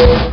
you.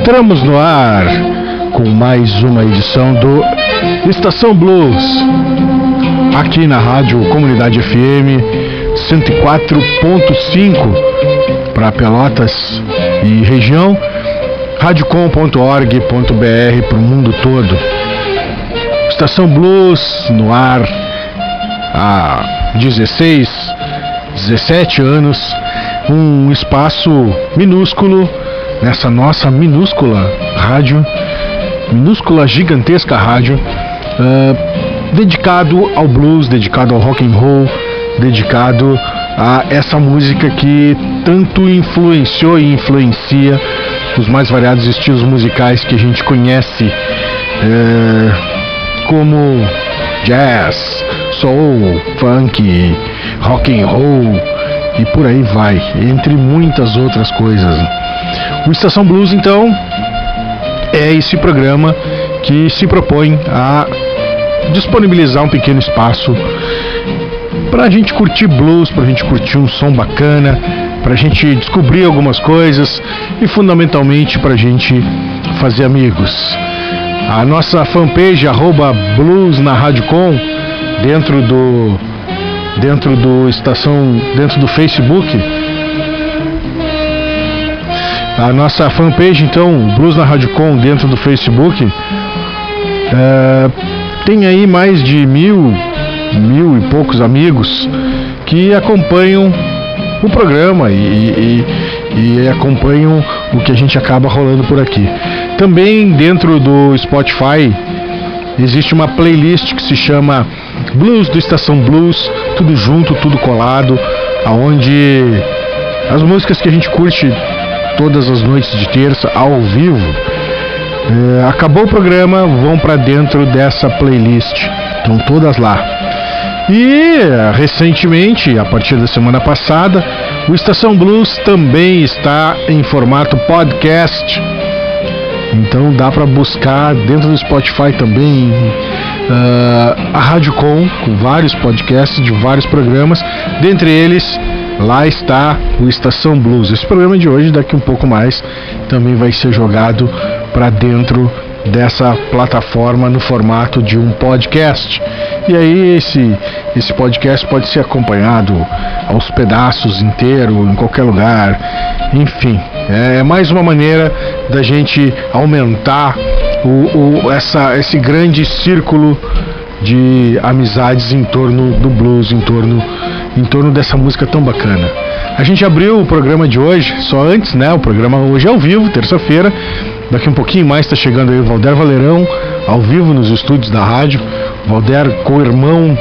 Entramos no ar com mais uma edição do Estação Blues, aqui na Rádio Comunidade FM 104.5 para Pelotas e região, radiocom.org.br para o mundo todo. Estação Blues no ar há 16, 17 anos, um espaço minúsculo nessa nossa minúscula rádio, minúscula gigantesca rádio, uh, dedicado ao blues, dedicado ao rock and roll, dedicado a essa música que tanto influenciou e influencia os mais variados estilos musicais que a gente conhece, uh, como jazz, soul, funk, rock and roll e por aí vai, entre muitas outras coisas. O Estação Blues, então, é esse programa que se propõe a disponibilizar um pequeno espaço para a gente curtir blues, para a gente curtir um som bacana, para a gente descobrir algumas coisas e fundamentalmente para a gente fazer amigos. A nossa fanpage arroba blues na Rádio Com, dentro do dentro do estação dentro do Facebook a nossa fanpage, então, Blues na Rádio Com, dentro do Facebook, é, tem aí mais de mil, mil e poucos amigos que acompanham o programa e, e, e acompanham o que a gente acaba rolando por aqui. Também dentro do Spotify existe uma playlist que se chama Blues do Estação Blues, tudo junto, tudo colado, aonde as músicas que a gente curte todas as noites de terça ao vivo. É, acabou o programa, vão para dentro dessa playlist. Estão todas lá. E recentemente, a partir da semana passada, o Estação Blues também está em formato podcast. Então dá para buscar dentro do Spotify também uh, a Rádio Com, com vários podcasts de vários programas. Dentre eles, lá está o Estação Blues. Esse programa de hoje, daqui um pouco mais, também vai ser jogado para dentro dessa plataforma no formato de um podcast. E aí esse esse podcast pode ser acompanhado aos pedaços inteiro em qualquer lugar. Enfim, é mais uma maneira da gente aumentar o, o essa esse grande círculo de amizades em torno do blues, em torno em torno dessa música tão bacana. A gente abriu o programa de hoje, só antes, né? O programa hoje é ao vivo, terça-feira. Daqui um pouquinho mais está chegando aí o Valder Valerão, ao vivo nos estúdios da rádio. Valder, co-irmão,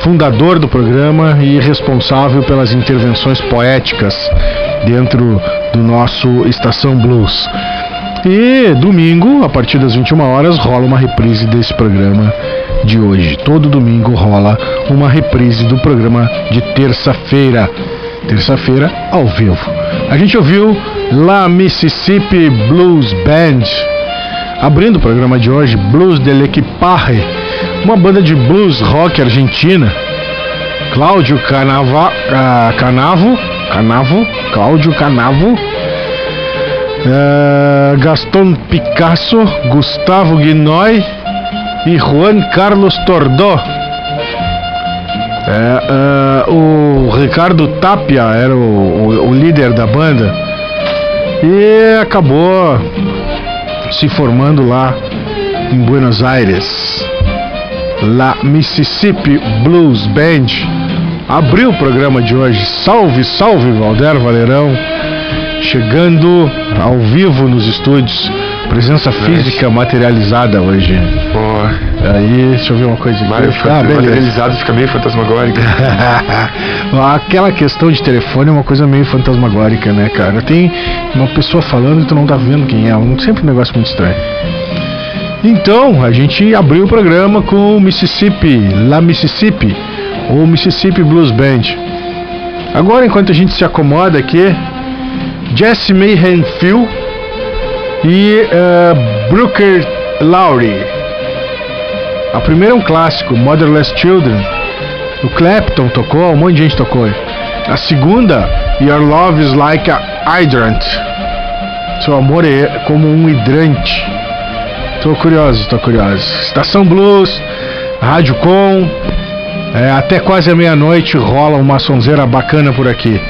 fundador do programa e responsável pelas intervenções poéticas dentro do nosso Estação Blues. E domingo, a partir das 21 horas, rola uma reprise desse programa de hoje. Todo domingo rola uma reprise do programa de terça-feira. Terça-feira, ao vivo. A gente ouviu La Mississippi Blues Band. Abrindo o programa de hoje, Blues del Equipaje, uma banda de blues rock argentina. Cláudio Canava, uh, Canavo, Canavo, Cláudio Canavo, uh, Gaston Picasso, Gustavo Guinoy e Juan Carlos Tordó. É, uh, o Ricardo Tapia era o, o, o, líder da banda e acabou se formando lá em Buenos Aires. La Mississippi Blues Band abriu o programa de hoje. Salve, salve, Valder Valerão! Chegando ao vivo nos estúdios Presença física materializada hoje. Pô. Aí, deixa eu ver uma coisa aqui. Mário, ah, materializado fica meio fantasmagórico. Aquela questão de telefone é uma coisa meio fantasmagórica, né, cara? Tem uma pessoa falando e tu não tá vendo quem é. Sempre um negócio muito estranho. Então, a gente abriu o programa com o Mississippi, La Mississippi, ou Mississippi Blues Band. Agora, enquanto a gente se acomoda aqui, Jesse Mayhem Phil e uh, Brooker Lowry. A primeira é um clássico, Motherless Children. O Clapton tocou, um monte de gente tocou. A segunda, Your Love is Like a Hydrant. Seu amor é como um hidrante. Tô curioso, tô curioso. Estação Blues, Rádio Com. É, até quase a meia-noite rola uma sonzeira bacana por aqui.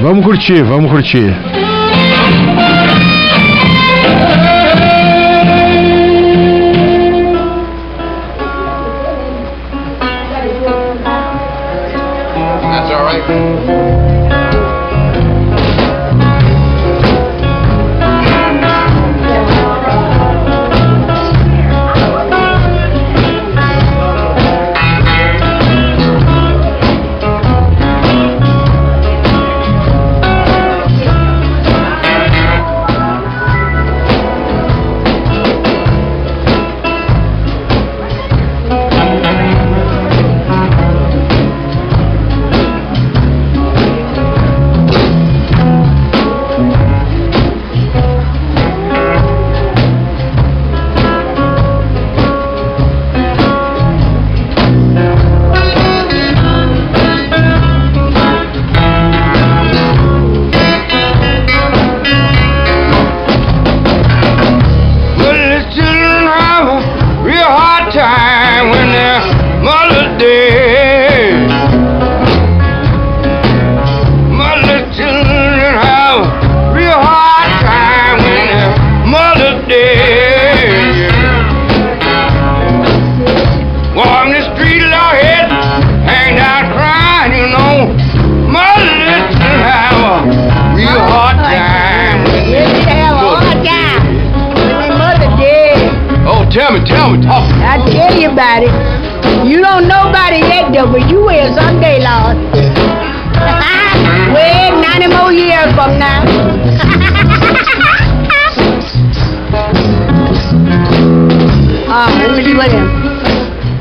Vamos curtir, vamos curtir. You don't know about it yet, though, but you will someday, Lord. Wait 90 more years from now. Ah, let me see what him.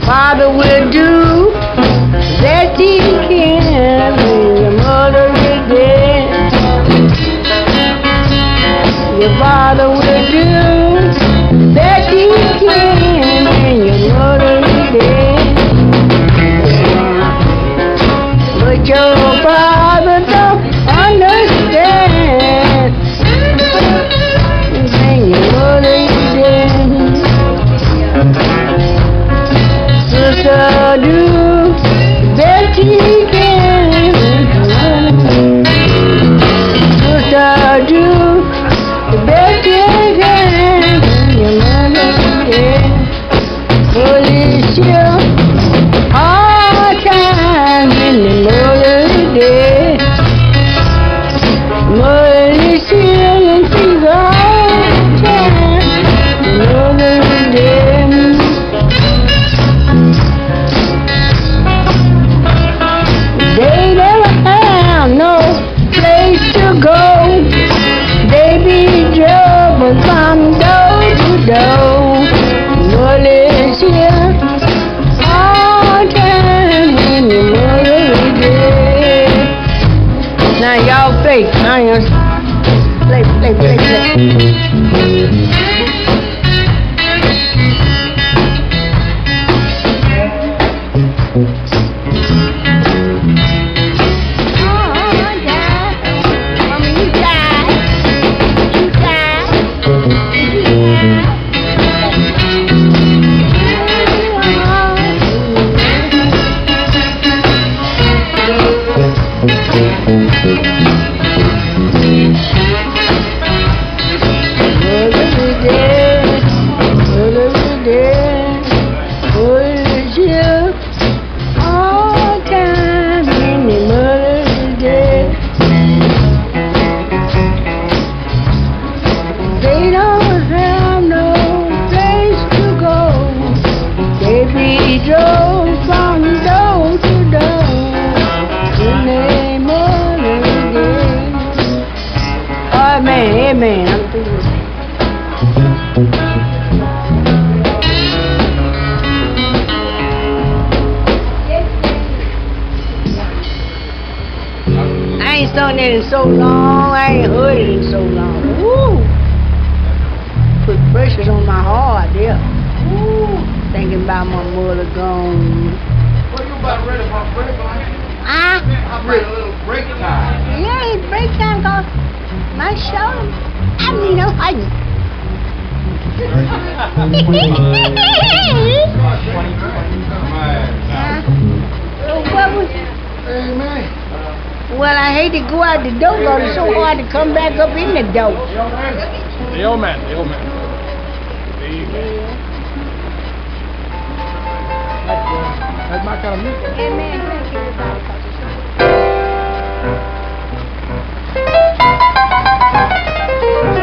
Father will do that he can when your mother is dead. Your father will do so long. I ain't heard it in so long. Woo! Put pressures on my heart there. Woo! Thinking about my mother gone. What you about ready for a break, man? Ah, I'm ready a little break time. yeah, it's break time cause my show. I mean, I'm fighting. So what was- Hey, man. Well, I hate to go out the door, but it's so hard to come back up in the door. The old man, the old man. There you go. That's my kind of music. Amen. Thank you, everybody, 'cause it's-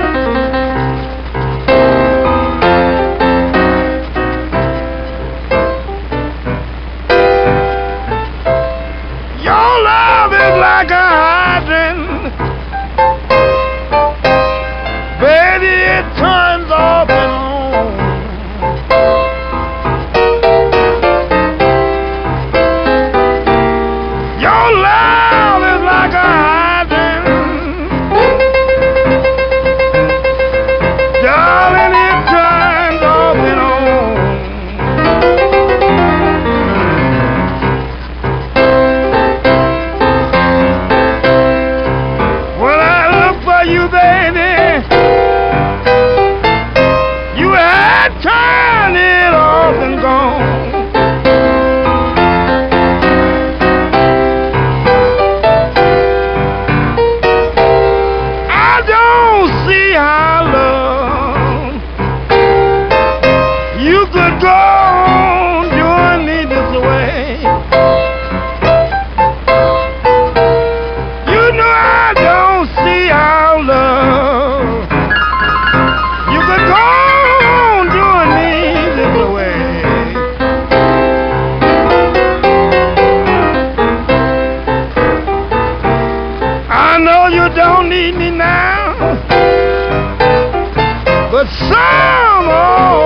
love But somehow.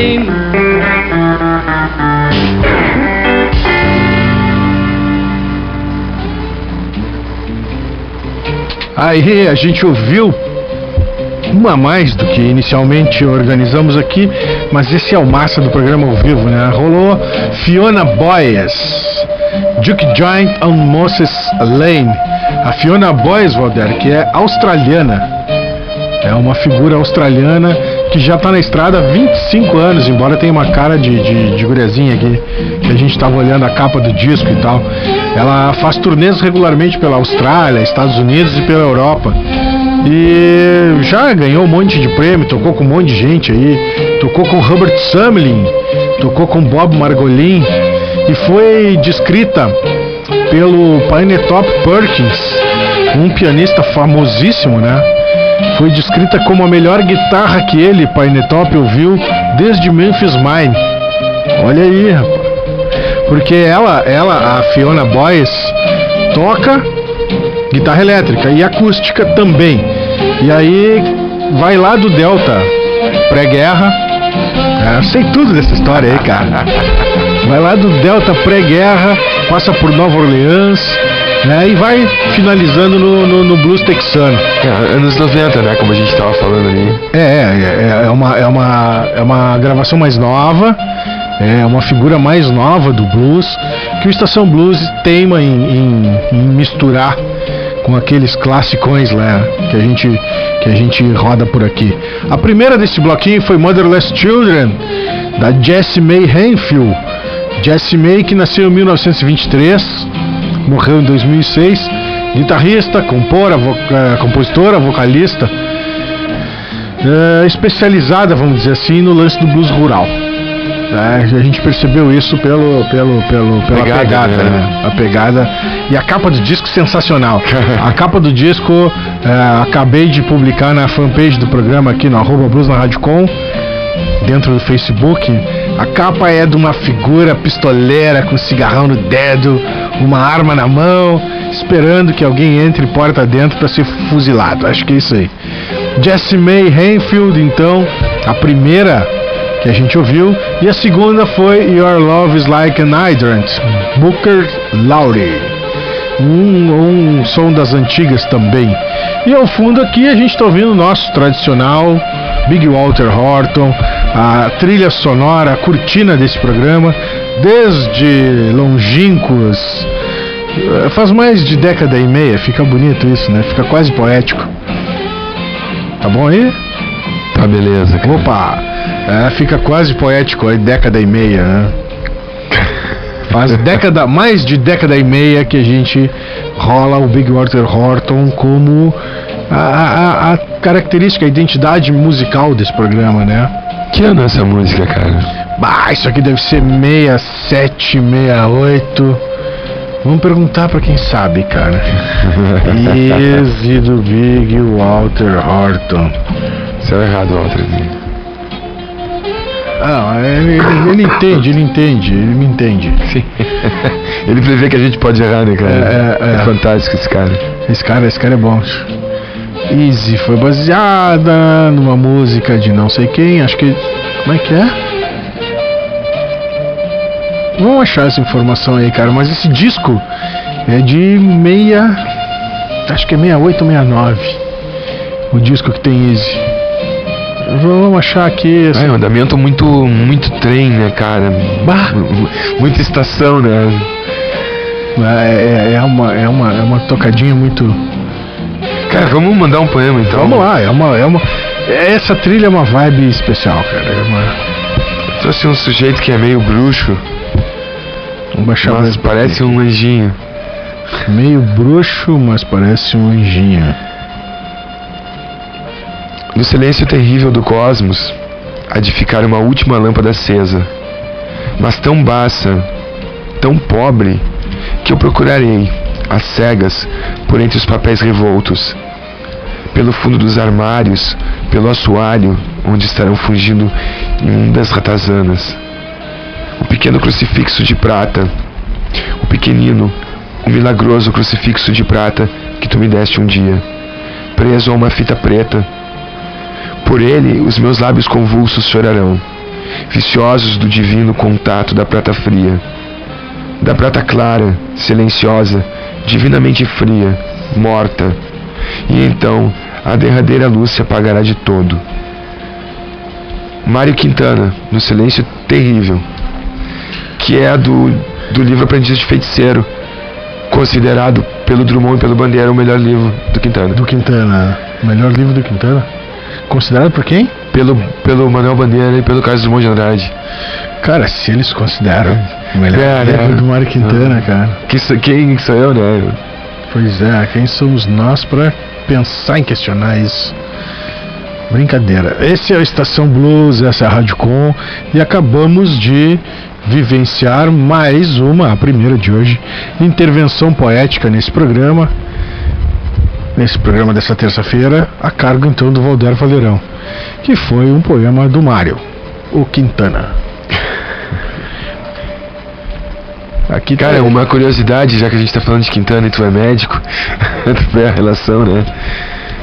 Lane. Aí a gente ouviu uma mais do que inicialmente organizamos aqui, mas esse é o massa do programa ao vivo, né? Rolou Fiona Boyes, Duke Giant on Moses Lane. A Fiona Boyes, Valder, que é australiana, é uma figura australiana que já está na estrada há 25 anos, embora tenha uma cara de, de, de guriazinha aqui, que a gente estava olhando a capa do disco e tal. Ela faz turnês regularmente pela Austrália, Estados Unidos e pela Europa. E já ganhou um monte de prêmio, tocou com um monte de gente aí, tocou com Robert Sumlin, tocou com Bob Margolin e foi descrita pelo Painetop Perkins, um pianista famosíssimo, né? Foi descrita como a melhor guitarra que ele, Painetop, ouviu desde Memphis Mine. Olha aí, rapaz. Porque ela, ela, a Fiona Boyes, toca guitarra elétrica e acústica também. E aí vai lá do Delta pré-guerra. É, eu sei tudo dessa história aí, cara. Vai lá do Delta pré-guerra, passa por Nova Orleans, né? E vai finalizando no, no, no blues texano. É, anos 90, né? Como a gente tava falando ali. É, é, é, uma, é, uma, é uma gravação mais nova, é uma figura mais nova do blues, que o Estação Blues teima em, em, em misturar com aqueles classicões lá que a gente que a gente roda por aqui. A primeira desse bloquinho foi Motherless Children da Jessie May Hanfield. Jessie May que nasceu em 1923, morreu em 2006, guitarrista, compora, voca, compositora, vocalista, é, especializada, vamos dizer assim, no lance do blues rural. É, a gente percebeu isso pelo, pelo, pelo, pela pegada, pegada né? né? A pegada. E a capa do disco sensacional. a capa do disco é, acabei de publicar na fanpage do programa aqui no arroba Blues na dentro do Facebook. A capa é de uma figura pistoleira com cigarrão no dedo, uma arma na mão, esperando que alguém entre porta dentro para ser fuzilado. Acho que é isso aí. Jessie May Hanfield, então, a primeira que a gente ouviu, e a segunda foi Your Love is Like an Hydrant, Booker Laurie. Um, um som das antigas também. E ao fundo aqui a gente está ouvindo o nosso tradicional Big Walter Horton, a trilha sonora, a cortina desse programa, desde longínquos. Faz mais de década e meia, fica bonito isso, né? Fica quase poético. Tá bom aí? Tá beleza. Cara. Opa! É, fica quase poético aí, década e meia, né? Faz década, mais de década e meia que a gente rola o Big Walter Horton como a, a, a característica, a identidade musical desse programa, né? Que ano é essa música, cara? Bah, isso aqui deve ser 67, 68. Vamos perguntar pra quem sabe, cara. Easy do Big Walter Horton. Você é errado, Walter. Ah, ele, ele, ele, entende, ele entende, ele me entende. Sim. ele prevê que a gente pode errar, né, cara? É, é, é. é fantástico esse cara. Esse cara, esse cara é bom. Easy foi baseada numa música de não sei quem, acho que. Como é que é? Vamos achar essa informação aí, cara, mas esse disco é de meia. Acho que é 68 ou 69. O disco que tem Easy. Vamos achar aqui. Assim. É um andamento muito, muito trem, né, cara? Bah. Muita estação, né? É, é, é, uma, é, uma, é uma tocadinha muito. Cara, vamos mandar um poema então. Vamos lá, é uma, é uma. Essa trilha é uma vibe especial, cara. É uma... Trouxe um sujeito que é meio bruxo. Vamos baixar mas parece um anjinho. Meio bruxo, mas parece um anjinho. No silêncio terrível do cosmos, há de ficar uma última lâmpada acesa, mas tão baixa, tão pobre, que eu procurarei, às cegas, por entre os papéis revoltos, pelo fundo dos armários, pelo assoalho, onde estarão fugindo imundas ratazanas. O pequeno crucifixo de prata, o pequenino, um milagroso crucifixo de prata que tu me deste um dia, preso a uma fita preta. Por ele, os meus lábios convulsos chorarão, viciosos do divino contato da prata fria, da prata clara, silenciosa, divinamente fria, morta. E então a derradeira luz se apagará de todo. Mário Quintana, no Silêncio Terrível, que é do, do livro Aprendiz de Feiticeiro, considerado pelo Drummond e pelo Bandeira o melhor livro do Quintana. Do Quintana. O melhor livro do Quintana? Considerado por quem? Pelo, pelo Manuel Bandeira e pelo Carlos Drummond de Andrade. Cara, se eles consideram o melhor É, livro né? do Mário Quintana, cara. Que, sou- quem que sou eu, né? Pois é, quem somos nós para pensar em questionar isso? Brincadeira. Esse é o Estação Blues, essa é a Rádio Com e acabamos de vivenciar mais uma, a primeira de hoje, intervenção poética nesse programa. Nesse programa dessa terça-feira, a cargo então do Valder Valerão, que foi um poema do Mário, o Quintana. Aqui tá Cara, uma curiosidade, já que a gente tá falando de Quintana e tu é médico, tu vê a relação, né?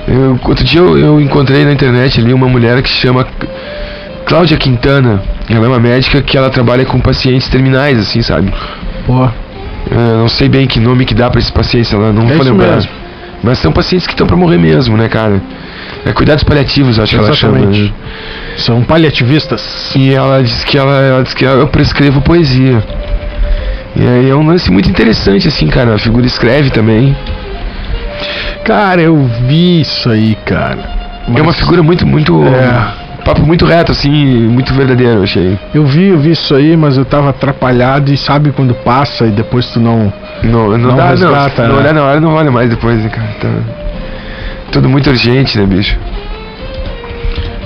Eu, outro dia eu, eu encontrei na internet ali uma mulher que se chama Cláudia Quintana. Ela é uma médica que ela trabalha com pacientes terminais, assim, sabe? Pô, Eu não sei bem que nome que dá pra esses pacientes, ela não É vou lembrar. mesmo. Mas são pacientes que estão pra morrer mesmo, né, cara? É cuidados paliativos, acho que ela chama. Exatamente. né? são paliativistas. E ela diz que ela, ela diz que eu prescrevo poesia. E aí é um lance muito interessante, assim, cara. A figura escreve também. Cara, eu vi isso aí, cara. É uma Mas figura muito, muito. É. Papo muito reto, assim, muito verdadeiro, eu achei. Eu vi, eu vi isso aí, mas eu tava atrapalhado e sabe quando passa e depois tu não. Não, não, Não dá, resgata, não. Se não né? olhar na hora, não olha mais depois, né, cara? Tá tudo muito urgente, né, bicho?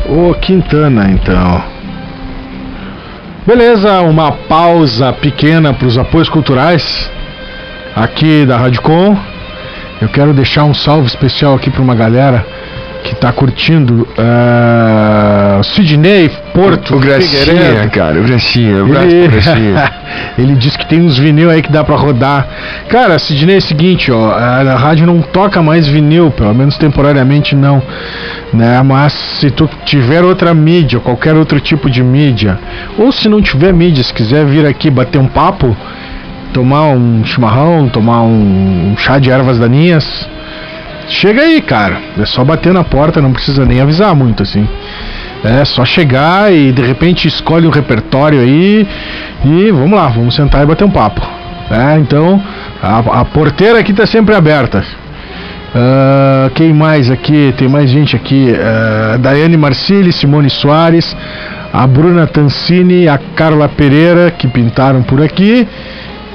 Ô, Quintana, então. Beleza, uma pausa pequena para os apoios culturais aqui da Rádio Com. Eu quero deixar um salve especial aqui para uma galera que tá curtindo o Sidney Porto o Gracinha, Figueiredo. cara, o Gracinha, o Ele, Gracinha. ele disse que tem uns vinil aí que dá pra rodar. Cara, Sidney é o seguinte, ó, a rádio não toca mais vinil, pelo menos temporariamente não, né? Mas se tu tiver outra mídia, qualquer outro tipo de mídia, ou se não tiver mídia, se quiser vir aqui bater um papo, tomar um chimarrão, tomar um chá de ervas daninhas, chega aí, cara. É só bater na porta, não precisa nem avisar muito assim. É só chegar e de repente escolhe um repertório aí e vamos lá, vamos sentar e bater um papo. É, então a, a porteira aqui tá sempre aberta. Ah, quem mais aqui? Tem mais gente aqui. Ah, Daiane Marcili, Simone Soares, a Bruna Tancini, a Carla Pereira que pintaram por aqui.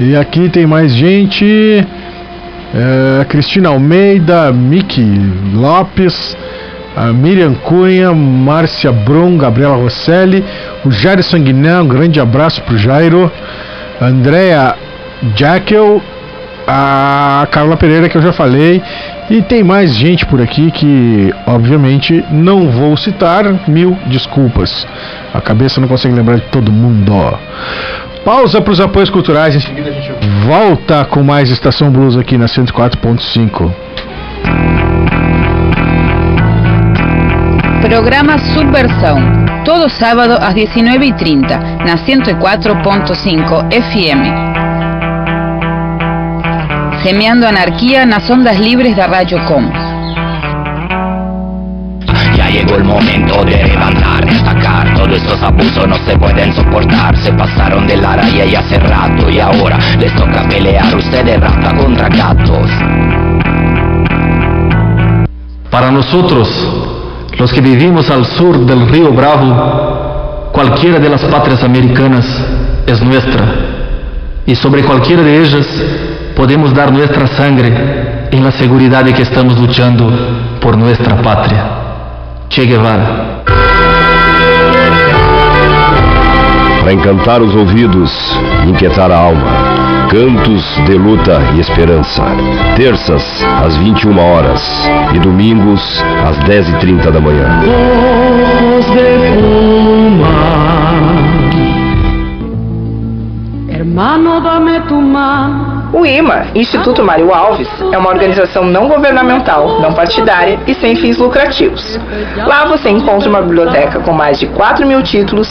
E aqui tem mais gente. É, Cristina Almeida, Miki Lopes, a Miriam Cunha, Márcia Brum, Gabriela Rosselli, o Jairo Sanguiné, um grande abraço pro Jairo, Andréa Jackel, a Carla Pereira que eu já falei, e tem mais gente por aqui que obviamente não vou citar, mil desculpas. A cabeça não consegue lembrar de todo mundo. Pausa para os apoios culturais, em seguida a gente volta com mais Estação Blues aqui na 104.5. Programa Subversão. Todo sábado às 19h30, na 104.5 FM. Semeando anarquía nas ondas libres da Rádio Com. Ya llegó el momento de levantar, sacar Todos estos abusos no se pueden soportar Se pasaron de la raya y hace rato Y ahora les toca pelear ustedes rata contra gatos Para nosotros, los que vivimos al sur del río Bravo, cualquiera de las patrias americanas es nuestra. Y sobre cualquiera de ellas podemos dar nuestra sangre en la seguridad de que estamos luchando por nuestra patria. Che Guevara. Para encantar os ouvidos inquietar a alma. Cantos de luta e esperança. Terças, às 21 horas. E domingos, às 10h30 da manhã. De. Hermano, dame tu mano O IMA, Instituto Mário Alves, é uma organização não governamental, não partidária e sem fins lucrativos. Lá você encontra uma biblioteca com mais de 4 mil títulos,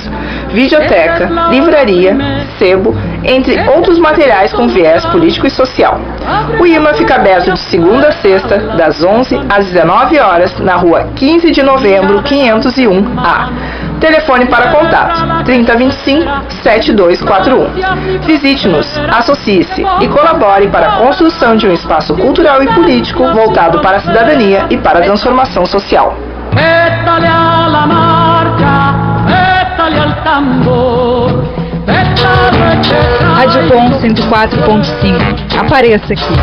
videoteca, livraria, sebo, entre outros materiais com viés político e social. O IMA fica aberto de segunda a sexta, das 11 às 19 horas, na rua 15 de novembro, 501A. Telefone para contato 3025 7241. Visite-nos, associe-se e colabore para a construção de um espaço cultural e político voltado para a cidadania e para a transformação social. Rádio Com 104.5. Apareça aqui.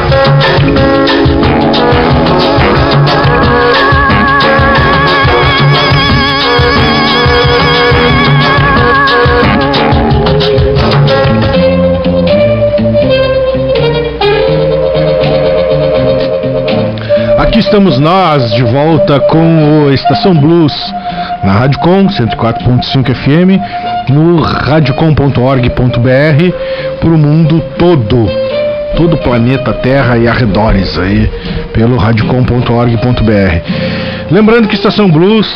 Aqui estamos nós de volta com o Estação Blues na Rádio Com 104.5 FM, no radiocom.org.br para o mundo todo, todo o planeta Terra e arredores aí, pelo radiocom.org.br. Lembrando que Estação Blues,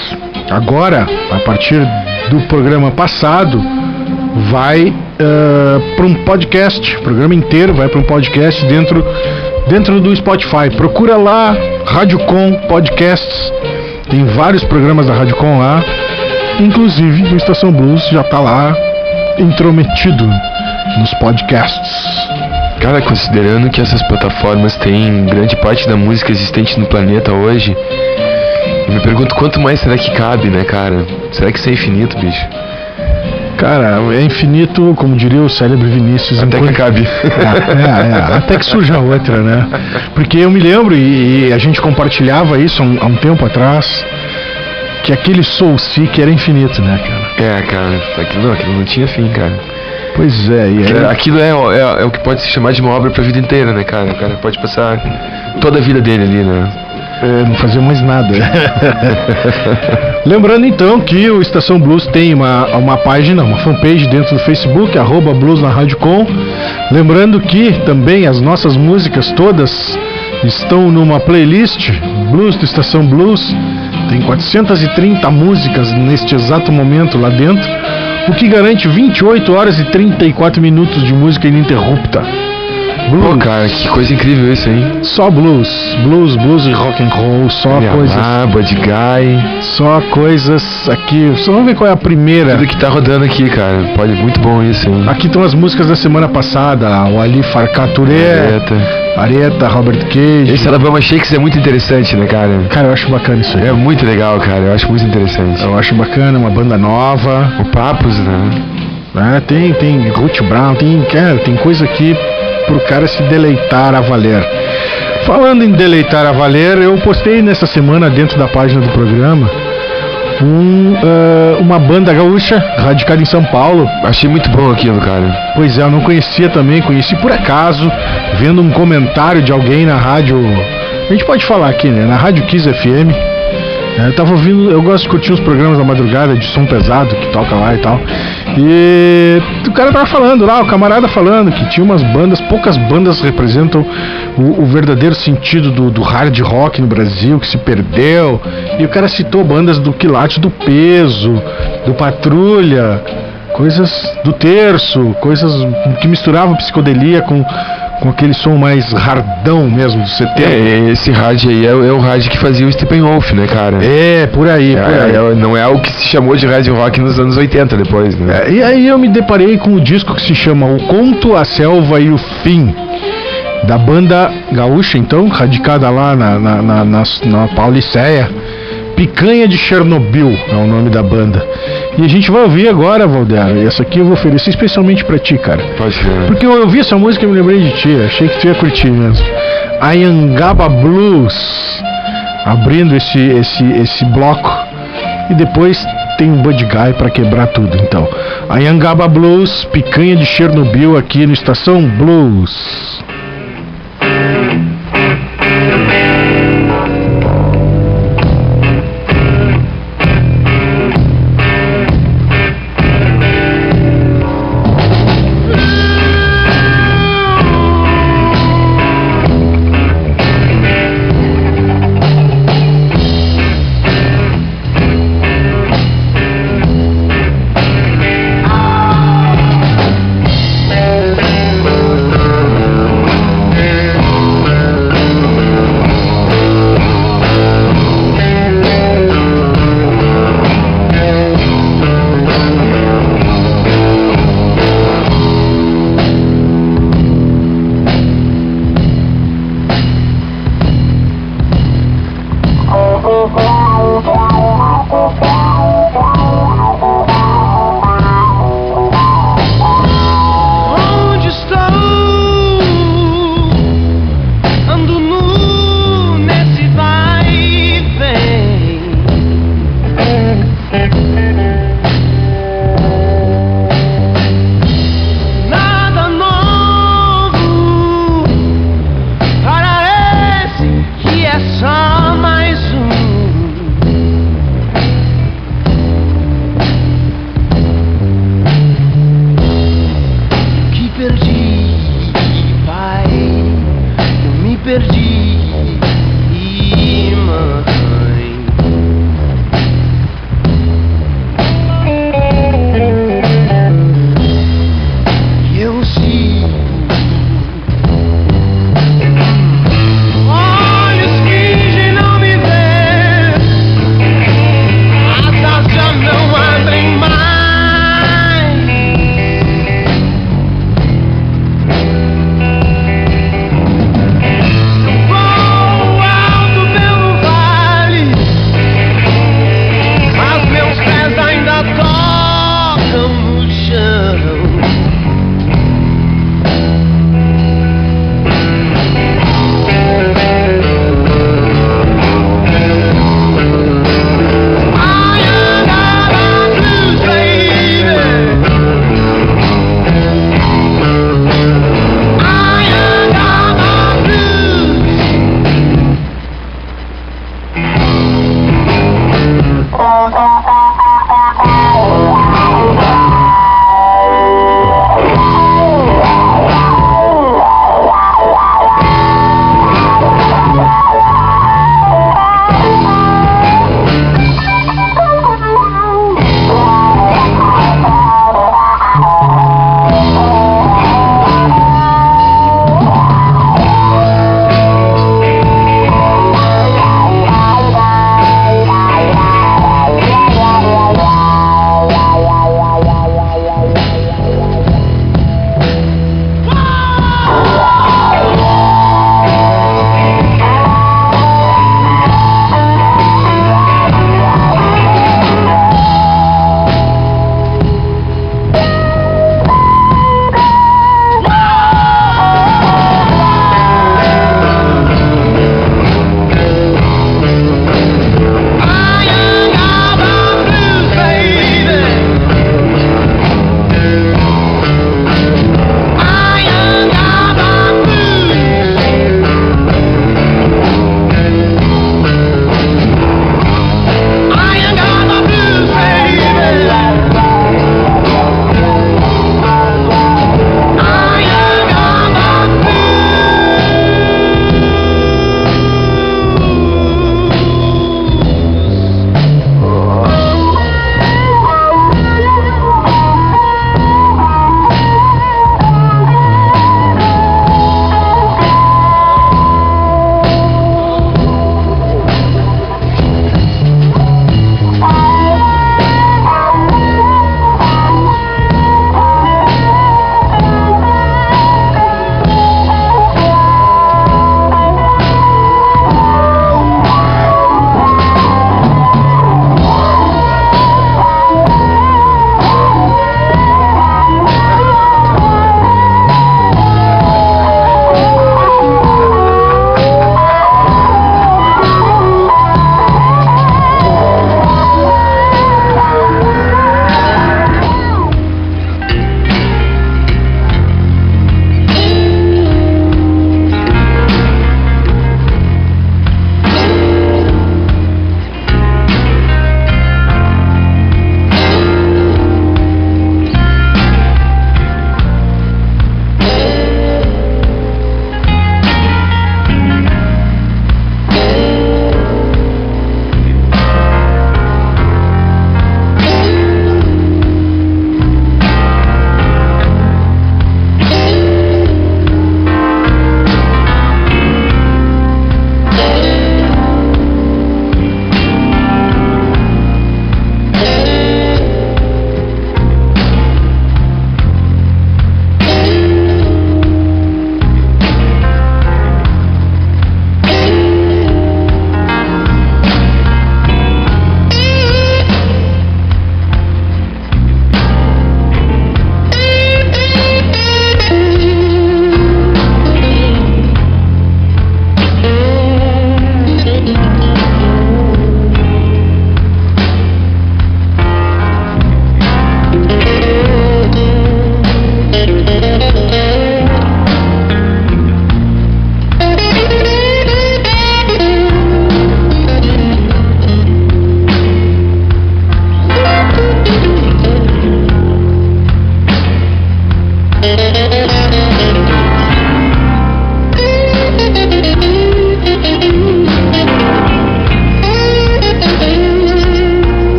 agora, a partir do programa passado, vai para um podcast, o programa inteiro vai para um podcast dentro dentro do Spotify. Procura lá Rádio Com Podcasts. Tem vários programas da Rádio Com lá. Inclusive o Estação Blues já está lá intrometido nos podcasts. Cara, considerando que essas plataformas têm grande parte da música existente no planeta hoje, eu me pergunto quanto mais será que cabe, né, cara? Será que isso é infinito, bicho? Cara, é infinito, como diria o célebre Vinícius. Até que acabe. É, é, é, até que surja outra, né? Porque eu me lembro, e, e a gente compartilhava isso há um, há um tempo atrás, que aquele Soul Seek era infinito, né, cara? É, cara, aquilo não, aquilo não tinha fim, cara. Pois é, e aí... Aquilo é, é, é o que pode se chamar de uma obra pra vida inteira, né, cara? O cara pode passar toda a vida dele ali, né? É, não fazer mais nada. Lembrando então que o Estação Blues tem uma, uma página, uma fanpage dentro do Facebook, arroba Blues na Rádio Com. Lembrando que também as nossas músicas todas estão numa playlist Blues do Estação Blues. Tem 430 músicas neste exato momento lá dentro, o que garante 28 horas e 34 minutos de música ininterrupta. Pô, cara, que coisa incrível isso, hein? Só blues, blues, blues e rock and roll, só Olha coisas. lá, Bud Guy. Só coisas aqui. Só vamos ver qual é a primeira. Tudo que tá rodando aqui, cara. Pode, muito bom isso, hein? Aqui estão as músicas da semana passada, o Ali Farcaturé, Areta. Areta, Robert Cage. Esse Alabama Shakes é muito interessante, né, cara? Cara, eu acho bacana isso aí. É muito legal, cara. Eu acho muito interessante. Eu acho bacana, uma banda nova. O Papos, né? É, tem, tem Ruth Brown, tem, cara, tem coisa aqui pro cara se deleitar a valer. Falando em deleitar a valer, eu postei nessa semana dentro da página do programa um, ah, uma banda gaúcha radicada em São Paulo. Achei muito bom aquilo, cara. Pois é, eu não conhecia também, conheci por acaso, vendo um comentário de alguém na rádio. A gente pode falar aqui, né? Na Rádio Kiss FM. É, Eu tava ouvindo, eu gosto de curtir os programas da madrugada de som pesado que toca lá e tal. E o cara tava falando lá, o camarada falando que tinha umas bandas, poucas bandas representam o, o verdadeiro sentido do, do hard rock no Brasil, que se perdeu. E o cara citou bandas do Quilate do Peso, do Patrulha, coisas do Terço, coisas que misturavam psicodelia com, com aquele som mais hardão mesmo do 70. É, esse rádio aí é, é o rádio que fazia o Steppenwolf, né, cara? É, por aí, É, por aí. é, não é o que se chamou de rádio rock nos anos 80 depois, né? É, e aí eu me deparei com o disco que se chama O Conto, a Selva e o Fim, da banda gaúcha, então, radicada lá na, na, na, na, na Pauliceia. Picanha de Chernobyl é o nome da banda. E a gente vai ouvir agora, Valder. E essa aqui eu vou oferecer especialmente pra ti, cara. Pode ser. Porque eu ouvi essa música e me lembrei de ti. Achei que tu ia curtir mesmo. Ayangaba Blues. Abrindo esse, esse, esse bloco. E depois tem um Bud Guy pra quebrar tudo. Então, Ayangaba Blues, picanha de Chernobyl aqui no Estação Blues.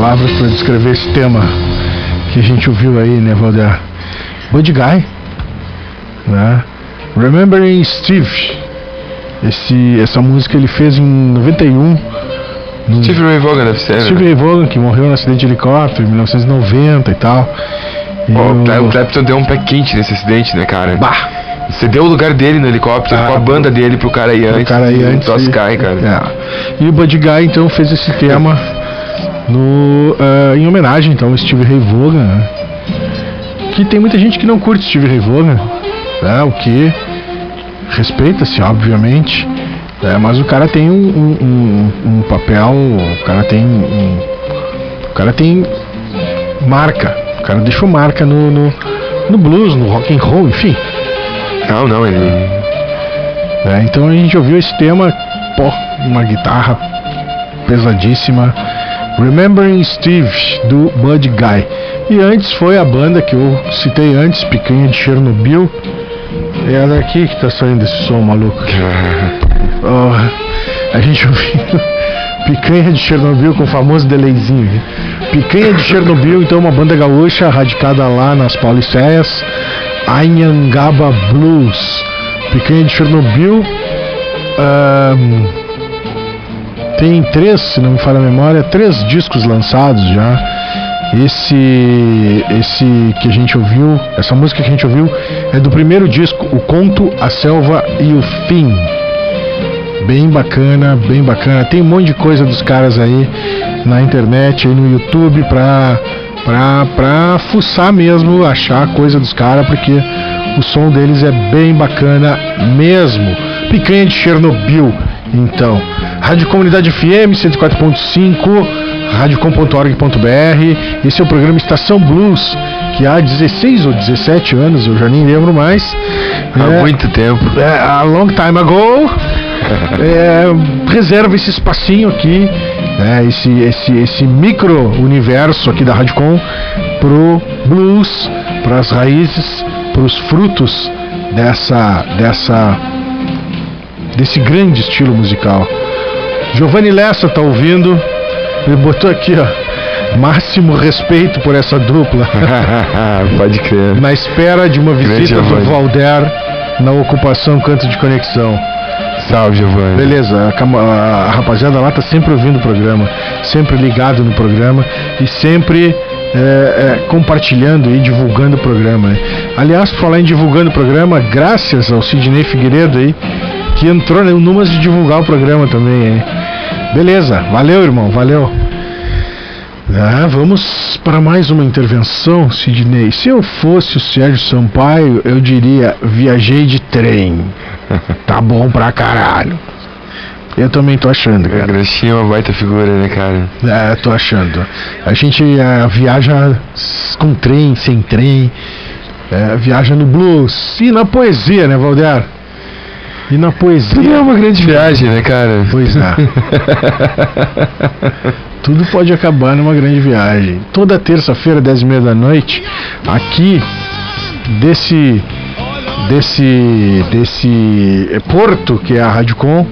Palavras para descrever esse tema que a gente ouviu aí, né, Valder? Bud Guy, né? Remembering Steve. Esse, essa música ele fez em 91. no- Steve Ray Vaughan deve ser, né? Steve Ray Vaughan, que morreu no acidente de helicóptero em 1990 e tal. E o, o- Clapton deu um pé quente nesse acidente, né, cara? Bah! Você deu o lugar dele no helicóptero com a banda dele pro cara ir Ah, O antes. cara e antes. O Toss e- cai, cara. É. E o Buddy Guy então fez esse tema no, eh, em homenagem então ao Steve Ray Vaughan, né? que tem muita gente que não curte Steve Ray Vaughan, né? o que respeita-se obviamente, né? mas o cara tem um, um- um- um papel, o cara tem um, o cara tem marca, o cara deixou marca no, no, no blues, no rock and roll, enfim. Não, não, ele. É, então a gente ouviu esse tema, pô, uma guitarra pesadíssima. Remembering Steve, do Bud Guy. E antes foi a banda que eu citei antes, Picanha de Chernobyl. É daqui que tá saindo esse som maluco. Oh, a gente ouviu Picanha de Chernobyl com o famoso delayzinho. Picanha de Chernobyl, então, uma banda gaúcha radicada lá nas Pauliceias, Anhangaba Blues. Picanha de Chernobyl. ahn, tem três, se não me falha a memória, três discos lançados já. Esse, esse que a gente ouviu, essa música que a gente ouviu é do primeiro disco, O Conto, a Selva e o Fim. Bem bacana, bem bacana. Tem um monte de coisa dos caras aí na internet, aí no YouTube pra, pra, pra fuçar mesmo, achar coisa dos caras, porque o som deles é bem bacana mesmo. Picanha de Chernobyl, então. Rádio Comunidade FM 104.5, radiocom.org.br. Esse é o programa Estação Blues, que há 16 ou 17 anos, eu já nem lembro mais. Há muito tempo. É, a long time ago. É, reserva esse espacinho aqui, né, esse, esse, esse micro universo aqui da Radicom pro blues, para as raízes, para os frutos dessa, dessa, desse grande estilo musical. Giovanni Lessa tá ouvindo, ele botou aqui, ó, máximo respeito por essa dupla. Pode crer. Na espera de uma visita do. Valder na ocupação Canto de Conexão. Salve, Giovanni. Beleza, a, rapaziada lá tá sempre ouvindo o programa, sempre ligado no programa e sempre é, é, compartilhando e divulgando o programa. né? Aliás, por falar em divulgando o programa, graças ao Sidney Figueiredo aí, que entrou no número de divulgar o programa também. hein? Beleza, valeu irmão, valeu. Ah, vamos para mais uma intervenção, Sidney. Se eu fosse o Sérgio Sampaio, eu diria: viajei de trem. Tá bom pra caralho. Eu também tô achando, O cara. Graxinha é uma baita figura, né, cara? É, tô achando. A gente eh, viaja com trem, sem trem, eh, viaja no blues e na poesia, né, Valder? E na poesia. Tudo é uma grande viagem, né, cara? Pois é. Tudo pode acabar numa grande viagem. Toda terça-feira, 10 e meia da noite, aqui desse desse desse porto que é a Rádio Com,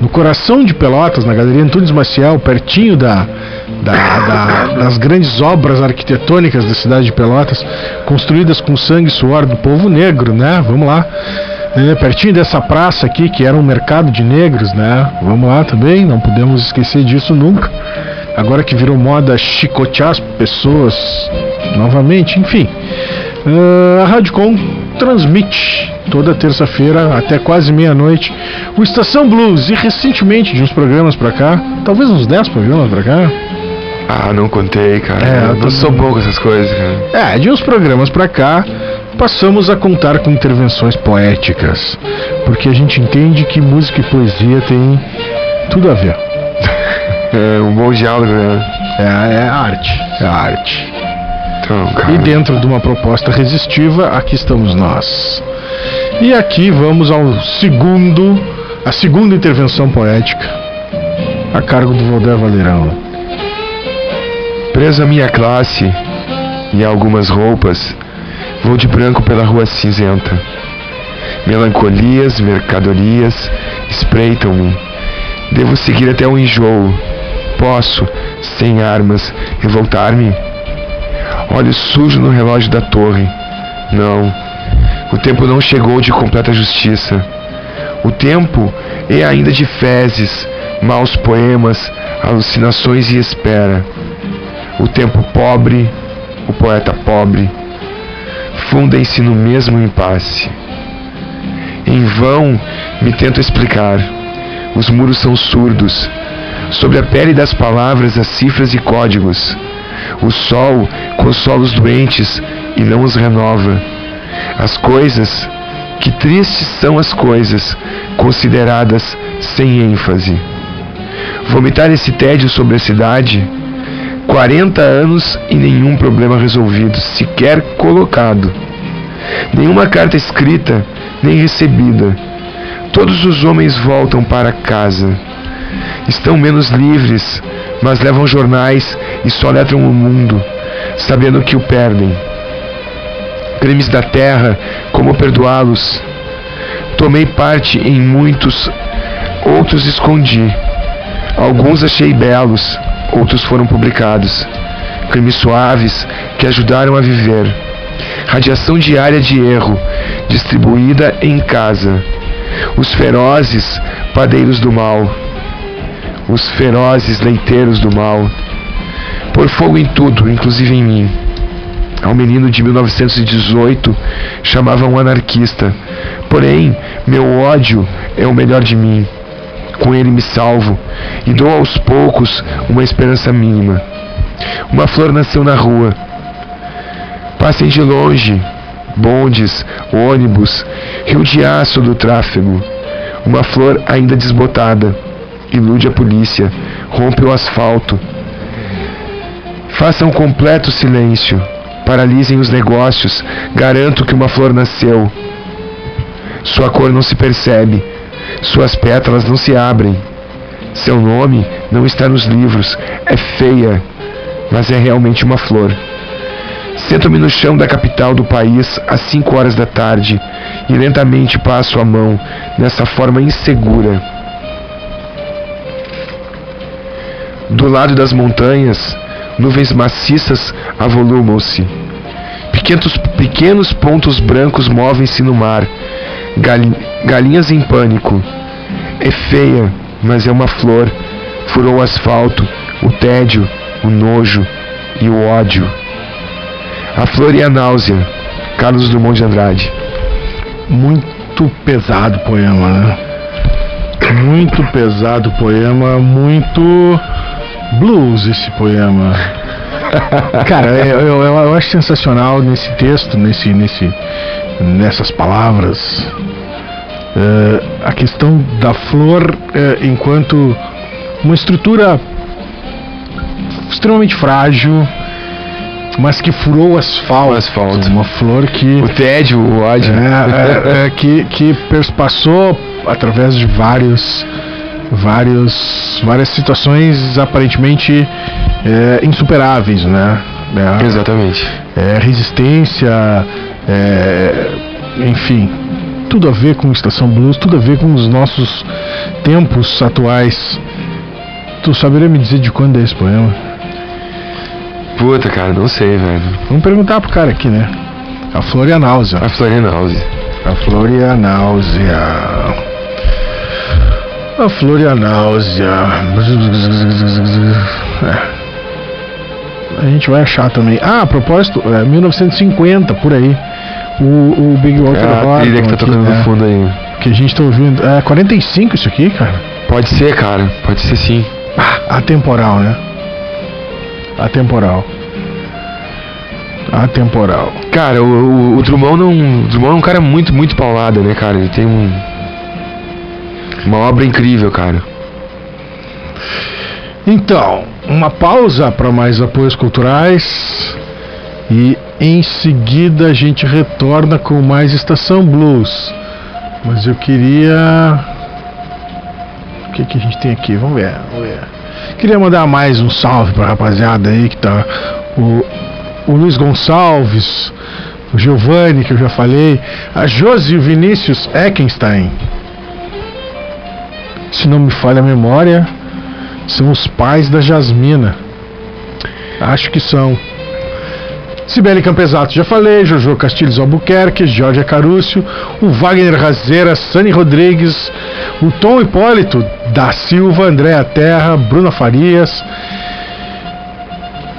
no coração de Pelotas, na Galeria Antunes Maciel, pertinho da, da- da- das grandes obras arquitetônicas da cidade de Pelotas, construídas com sangue e suor do povo negro, né? Vamos lá. É, pertinho dessa praça aqui, que era um mercado de negros, né? Vamos lá também, não podemos esquecer disso nunca. Agora que virou moda chicotear as pessoas novamente, enfim. Ah, a Rádio Com transmite toda terça-feira até quase meia-noite o Estação Blues e recentemente de uns programas pra cá, talvez uns 10 programas pra cá, Ah, não contei, cara. É, eu eu tô- não sou bom com essas coisas, cara. É, de uns programas pra cá, passamos a contar com intervenções poéticas, porque a gente entende que música e poesia têm tudo a ver. É um bom diálogo, né? É, é arte, é arte. Então. E dentro de uma proposta resistiva, aqui estamos nós. E aqui vamos ao segundo, a segunda intervenção poética, a cargo do Valder Valerão. Preso à minha classe e a algumas roupas, vou de branco pela rua cinzenta. Melancolias, mercadorias espreitam-me. Devo seguir até o enjoo. Posso, sem armas, revoltar-me? Olho sujo no relógio da torre. Não. O tempo não chegou de completa justiça. O tempo é ainda de fezes, maus poemas, alucinações e espera. O tempo pobre, o poeta pobre, fundem-se no mesmo impasse. Em vão me tento explicar. Os muros são surdos. Sobre a pele das palavras as cifras e códigos. O sol consola os doentes e não os renova. As coisas, que tristes são as coisas, consideradas sem ênfase. Vomitar esse tédio sobre a cidade, 40 anos e nenhum problema resolvido, sequer colocado. Nenhuma carta escrita, nem recebida. Todos os homens voltam para casa. Estão menos livres, mas levam jornais e soletram o mundo, sabendo que o perdem. Crimes da terra, como perdoá-los? Tomei parte em muitos, outros escondi. Alguns achei belos, outros foram publicados. Crimes suaves que ajudaram a viver. Radiação diária de erro, distribuída em casa. Os ferozes padeiros do mal. Os ferozes leiteiros do mal. Por fogo em tudo, inclusive em mim. Ao menino de 1918 chamavam anarquista. Porém, meu ódio é o melhor de mim. Com ele me salvo e dou aos poucos uma esperança mínima. Uma flor nasceu na rua. Passem de longe, bondes, ônibus, rio de aço do tráfego. Uma flor ainda desbotada. Ilude a polícia, rompe o asfalto. Façam completo silêncio. Paralisem os negócios. Garanto que uma flor nasceu. Sua cor não se percebe. Suas pétalas não se abrem. Seu nome não está nos livros. É feia, mas é realmente uma flor. Sento-me no chão da capital do país às 5 horas da tarde e lentamente passo a mão nessa forma insegura. Do lado das montanhas, nuvens maciças avolumam-se. Pequenos, pequenos pontos brancos movem-se no mar. Gal- galinhas em pânico. É feia, mas é uma flor. Furou o asfalto, o tédio, o nojo e o ódio. A flor e a náusea. Carlos Drummond de Andrade. Muito pesado poema, né? Muito pesado poema, muito blues esse poema. Cara, eu, eu, eu acho sensacional nesse texto, nesse, nesse, nessas palavras, eh, a questão da flor eh, enquanto uma estrutura extremamente frágil, mas que furou o asfalto. Uma flor que. O tédio, o ódio. É, é, é, que, que perspassou através de vários. Vários, várias situações aparentemente é, insuperáveis, né? É, Exatamente. É, resistência, é, enfim, tudo a ver com Estação Blues, tudo a ver com os nossos tempos atuais. Tu saberia me dizer de quando é esse poema? Puta, cara, não sei, velho. Vamos perguntar pro cara aqui, né? A flor e a náusea. A flor a náusea. É. A gente vai achar também. Ah, a propósito, é 1950, por aí. O, o Big Walter É a Horton trilha que tá aqui, tocando né? no fundo aí. Que a gente tá ouvindo. É 45 isso aqui, cara? Pode ser, cara. Pode ser sim. Ah, atemporal, né? Atemporal. Atemporal. Cara, o, o, o Drummond não. O Drummond é um cara muito, muito paulada, né, cara? Ele tem um. Uma obra incrível, cara. Então, uma pausa para mais apoios culturais e em seguida a gente retorna com mais Estação Blues. Mas eu queria. O que, que a gente tem aqui? Vamos ver, vamos ver. Queria mandar mais um salve pra rapaziada aí que tá. O, o Luiz Gonçalves, o Giovanni, que eu já falei, a Josi e o Vinícius Eckenstein. Se não me falha a memória, são os pais da Jasmina. Acho que são. Sibeli Campesato, já falei, Jojo Castilhos Albuquerque, Jorge Carúcio, o Wagner Razeira, Sani Rodrigues, o Tom Hipólito da Silva, Andréa Terra, Bruna Farias,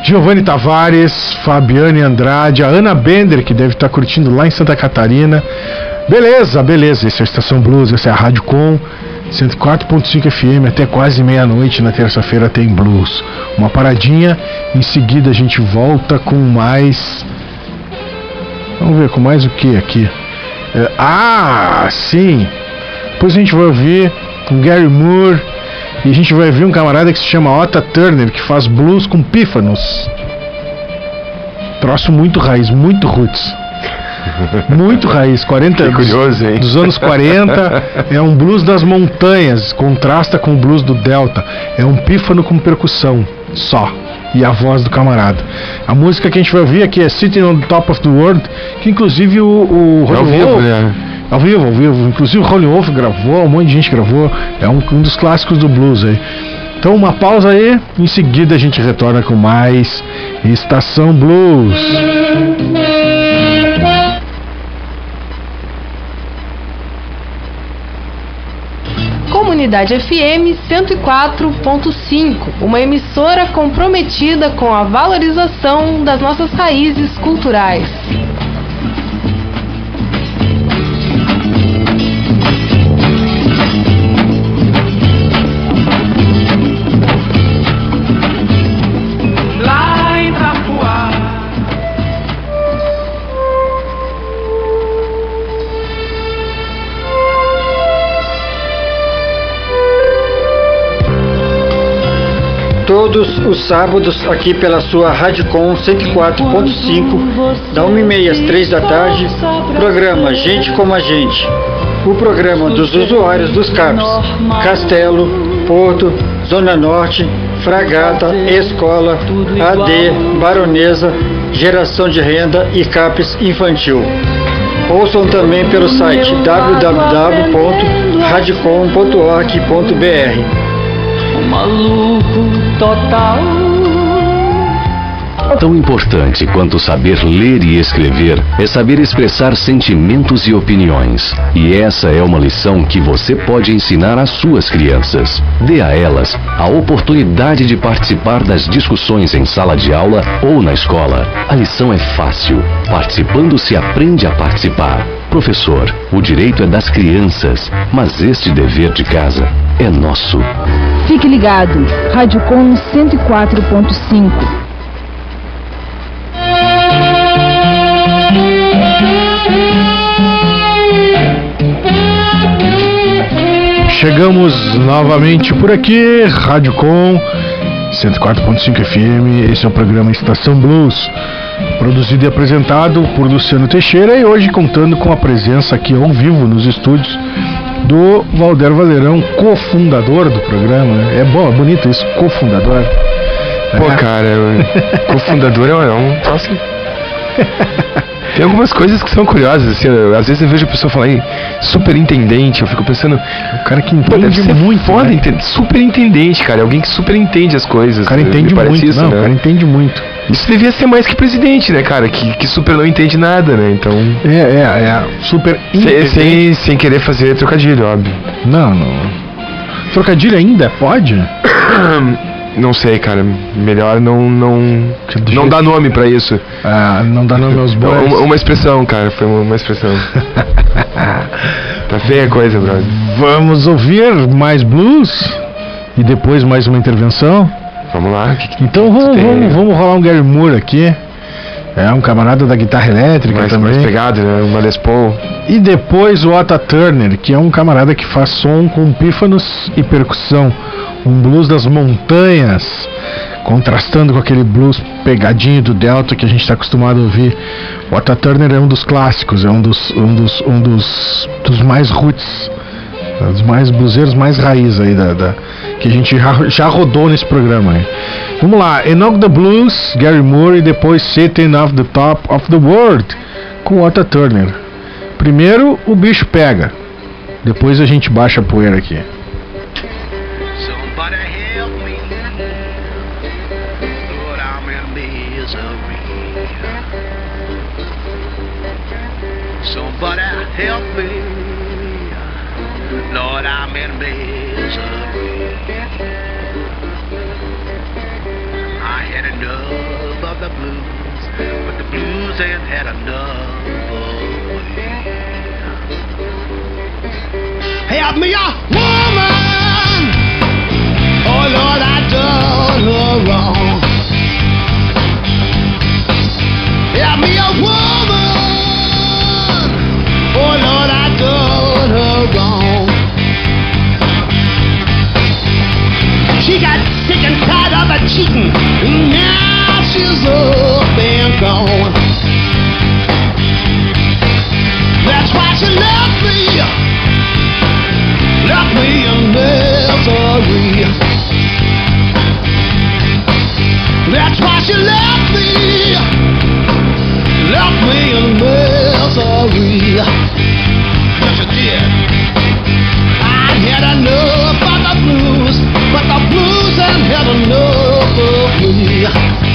Giovanni Tavares, Fabiane Andrade, a Ana Bender, que deve estar curtindo lá em Santa Catarina. Beleza, beleza, esse é a Estação Blues, essa é a Rádio Com. 104.5 FM até quase meia-noite na terça-feira tem blues. Uma paradinha, em seguida a gente volta com mais. Vamos ver com mais o que aqui? É, ah, sim! Depois a gente vai ouvir um Gary Moore e a gente vai ver um camarada que se chama Otta Turner que faz blues com pífanos. Troço muito raiz, muito roots. Muito raiz, 40 Que curioso, hein? dos anos 40. É um blues das montanhas, contrasta com o blues do Delta. É um pífano com percussão, só. E a voz do camarada. A música que a gente vai ouvir aqui é Sitting on the Top of the World, que inclusive o, o Rolling Wolf- né? Ao vivo, ao vivo. Inclusive o Rolling Wolf gravou, um monte de gente gravou. É um, um dos clássicos do blues aí. Então uma pausa aí, em seguida a gente retorna com mais Estação Blues. Comunidade FM 104.5, uma emissora comprometida com a valorização das nossas raízes culturais. Todos os sábados, aqui pela sua Radicom 104.5, da 1h30 às 3 da tarde, programa Gente como a Gente. O programa dos usuários dos CAPs Castelo, Porto, Zona Norte, Fragata, Escola, AD, Baronesa, Geração de Renda e CAPES Infantil. Ouçam também pelo site www.radicom.org.br. Um maluco total. Tão importante quanto saber ler e escrever é saber expressar sentimentos e opiniões. E essa é uma lição que você pode ensinar às suas crianças. Dê a elas a oportunidade de participar das discussões em sala de aula ou na escola. A lição é fácil. Participando se aprende a participar. Professor, o direito é das crianças, mas este dever de casa é nosso. Fique ligado. Rádio Com 104.5. Chegamos novamente por aqui, Rádio Com 104.5 FM. Esse é o programa Estação Blues, produzido e apresentado por Luciano Teixeira e hoje contando com a presença aqui ao vivo nos estúdios do Valder Valerão, cofundador do programa. né? É bom, é bonito isso, cofundador. Pô, É. cara, cofundador é um- é um troço. Tem algumas coisas que são curiosas, assim, eu- às vezes eu vejo a pessoa falar em superintendente, eu fico pensando, o cara que Pô, deve entende ser muito, foda, né? ente- superintendente, cara, alguém que super entende as coisas. O cara me entende muito, isso, não, né? o cara entende muito. Isso devia ser mais que presidente, né, cara, que, que super não entende nada, né, então... É, é, é, super Sem, sem, sem querer fazer trocadilho, óbvio. Não, não. Trocadilho ainda? Pode? Não sei, cara. Melhor não não não dar nome pra isso. Ah, não dá nome aos bois. Uma, uma expressão, cara. Foi uma, expressão. tá feia a coisa, brother. Vamos ouvir mais blues e depois mais uma intervenção. Vamos lá. Então vamos, vamos, vamos rolar um Gary Moore aqui. É um camarada da guitarra elétrica Mais, também. mais pegado, né? Uma Les Paul. E depois o Otta Turner, que é um camarada que faz som com pífanos e percussão. Um blues das montanhas, contrastando com aquele blues pegadinho do Delta que a gente está acostumado a ouvir. O Otta Turner é um dos clássicos, é um dos, um dos, um dos, dos mais roots, dos mais bluseiros mais raiz aí da, da- que a gente já, já rodou nesse programa. Aí. Vamos lá, Enoch the Blues, Gary Moore e depois Sitting off the Top of the World com Otta Turner. Primeiro o bicho pega, depois a gente baixa a poeira aqui. Somebody help me. Lord, I'm in misery. I had enough of the blues, but the blues ain't had enough. Help me, a woman. Oh Lord, I done her wrong. Help me, a woman. Oh Lord, I done her wrong. Got sick and tired of the cheating. Now she's up and gone. That's why she left me left me in misery. That's why she left me, left me in misery. Yes, she did. I had enough had enough of me.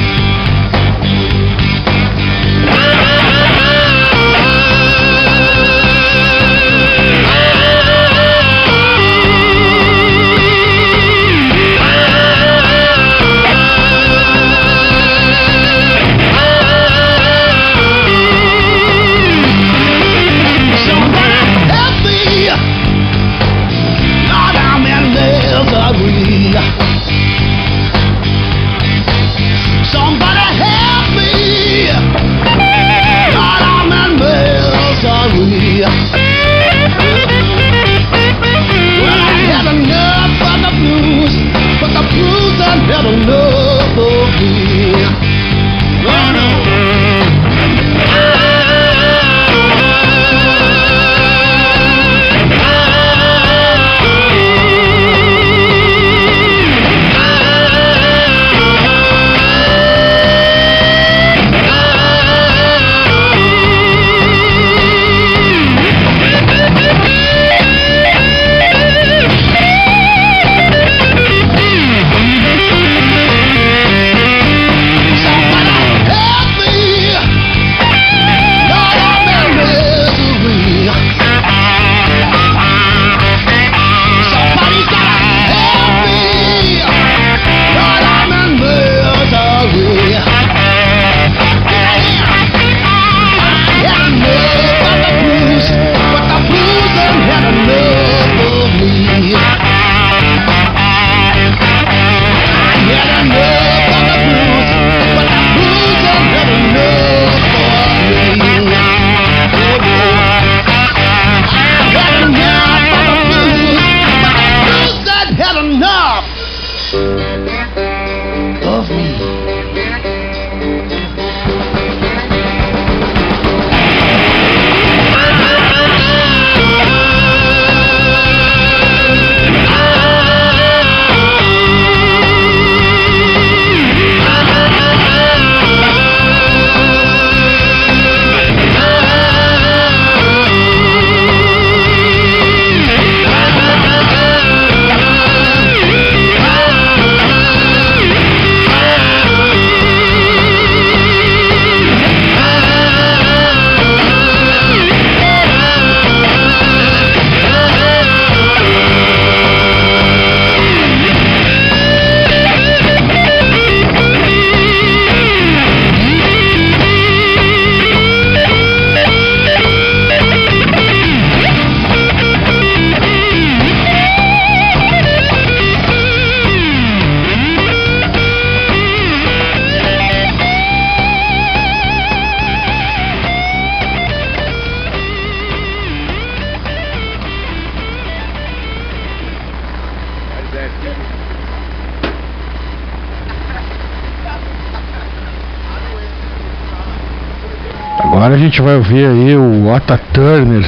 Gente vai ouvir aí o Otta Turner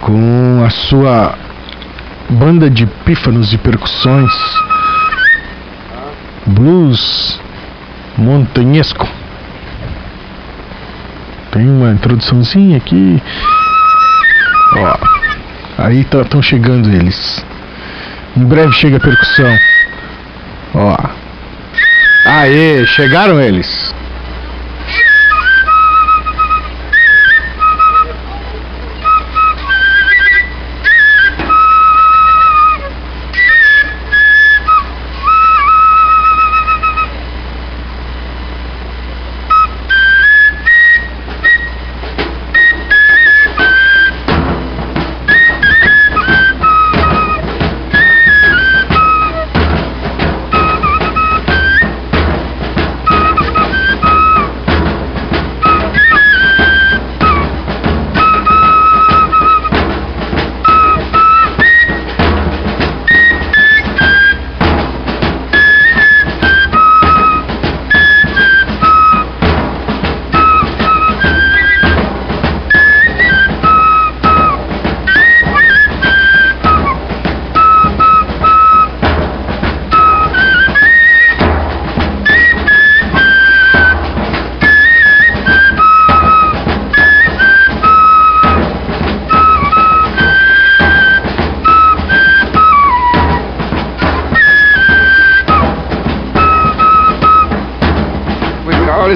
com a sua banda de pífanos e percussões blues montanhesco. Tem uma introduçãozinha aqui. Ó. Aí estão chegando eles. Em breve chega a percussão. Ó. Aê, chegaram eles.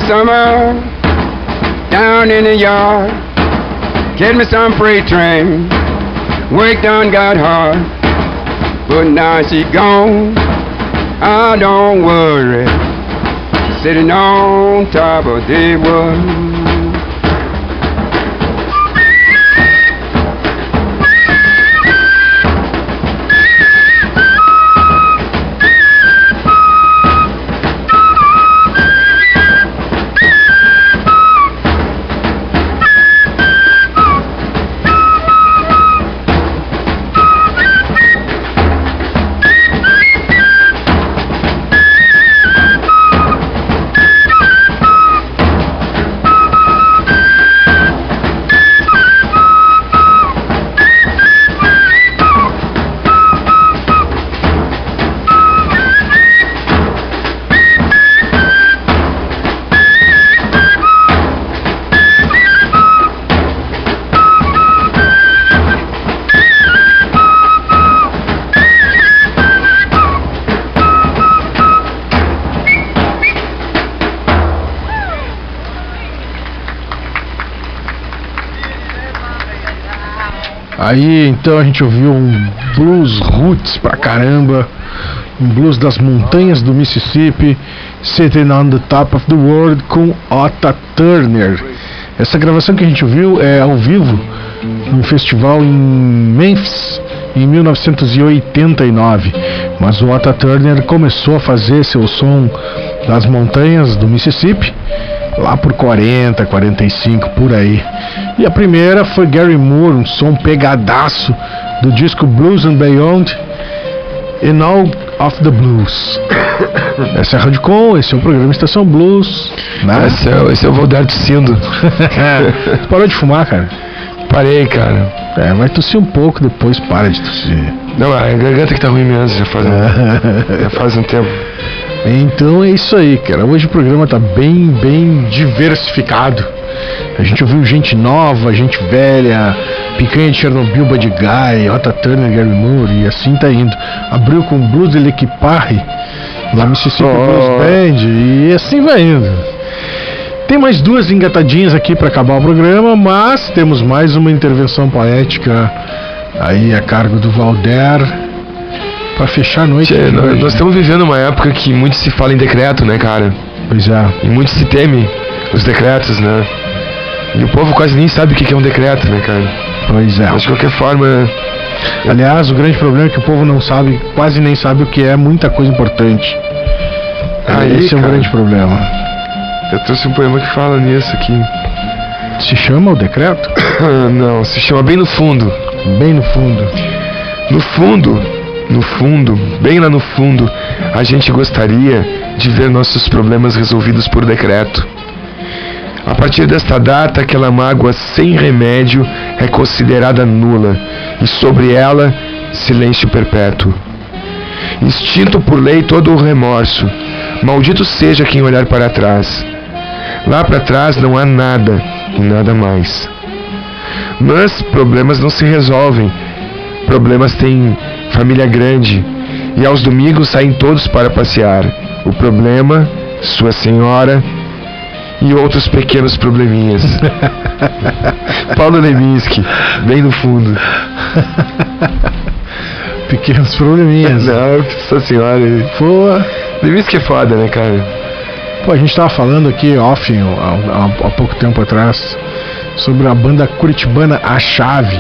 Summer down in the yard. Get me some freight train. Work done got hard, but now she gone. I don't worry. Sitting on top of the wood. Aí então a gente ouviu um blues roots pra caramba, um blues das montanhas do Mississippi, Sitting on the Top of the World com Otta Turner. Essa gravação que a gente ouviu é ao vivo num festival em Memphis em 1989. Mas o Otta Turner começou a fazer seu som das montanhas do Mississippi lá por 40, 45 por aí. E a primeira foi Gary Moore, um som pegadaço do disco Blues and Beyond In All of the Blues. Essa é a Rádio Com, esse é o programa Estação Blues. Né? Esse é, esse é o Valdardo Cindo. tu parou de fumar, cara? Parei, cara. É, vai tossir um pouco, depois para de tossir. Não, a garganta que tá ruim mesmo, já faz um, já faz um tempo. Então é isso aí, cara. Hoje o programa tá bem, bem diversificado. A gente ouviu gente nova, gente velha, Picanha de Chernobyl, Buddy Guy, Otta Turner, Gary Moore e assim tá indo. Abriu com Blues de l'Equipare, lá Mississippi Oh. Blues Band e assim vai indo. Tem mais duas engatadinhas aqui para acabar o programa, mas temos mais uma intervenção poética aí a cargo do Valder para fechar a noite. Tchê, nós, hoje. nós estamos vivendo uma época que muito se fala em decreto, né, cara? Pois é. E muito se teme os decretos, né? E o povo quase nem sabe o que que é um decreto, né, cara? Pois é. Mas de qualquer forma, Aliás, o grande problema é que o povo não sabe, quase nem sabe o que é muita coisa importante. Aí, Esse é um cara. grande problema. eu trouxe um poema que fala nisso aqui. Se chama o decreto? Não, se chama Bem no Fundo. Bem no fundo. No fundo, no fundo, bem lá no fundo, a gente gostaria de ver nossos problemas resolvidos por decreto. A partir desta data, aquela mágoa sem remédio é considerada nula e sobre ela, silêncio perpétuo. Extinto por lei todo o remorso. Maldito seja quem olhar para trás. Lá para trás não há nada, e nada mais. Mas problemas não se resolvem. Problemas têm família grande e aos domingos saem todos para passear. O problema, sua senhora e outros pequenos probleminhas. Paulo Leminski, bem no fundo. Pequenos probleminhas. Não, nossa senhora. Pô. Leminski é foda, né, cara? Pô, a gente tava falando aqui off há, há- há pouco tempo atrás sobre a banda curitibana A Chave.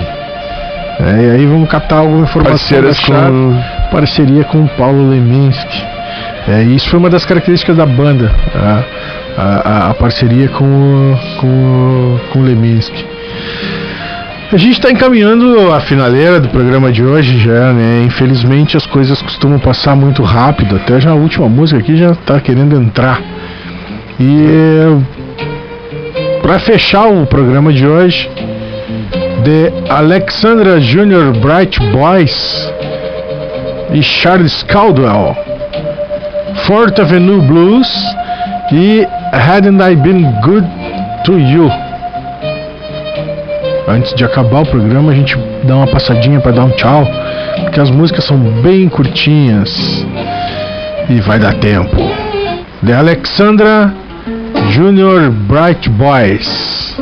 É, e aí vamos captar alguma informação da Chave. com- parceria com o Paulo Leminski. É, isso foi uma das características da banda, a, a- a- parceria com o, com, com o Leminski. A gente está encaminhando a finaleira do programa de hoje já, né? Infelizmente as coisas costumam passar muito rápido, até já a última música aqui já está querendo entrar. E para fechar o programa de hoje, The Alexandra Junior Bright Boys e Charles Caldwell, Fourth Avenue Blues e Hadn't I Been Good to You. Antes de acabar o programa, a gente dá uma passadinha para dar um tchau, porque as músicas são bem curtinhas e vai dar tempo. The Alexandra Junior Bright Boys.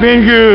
Been good.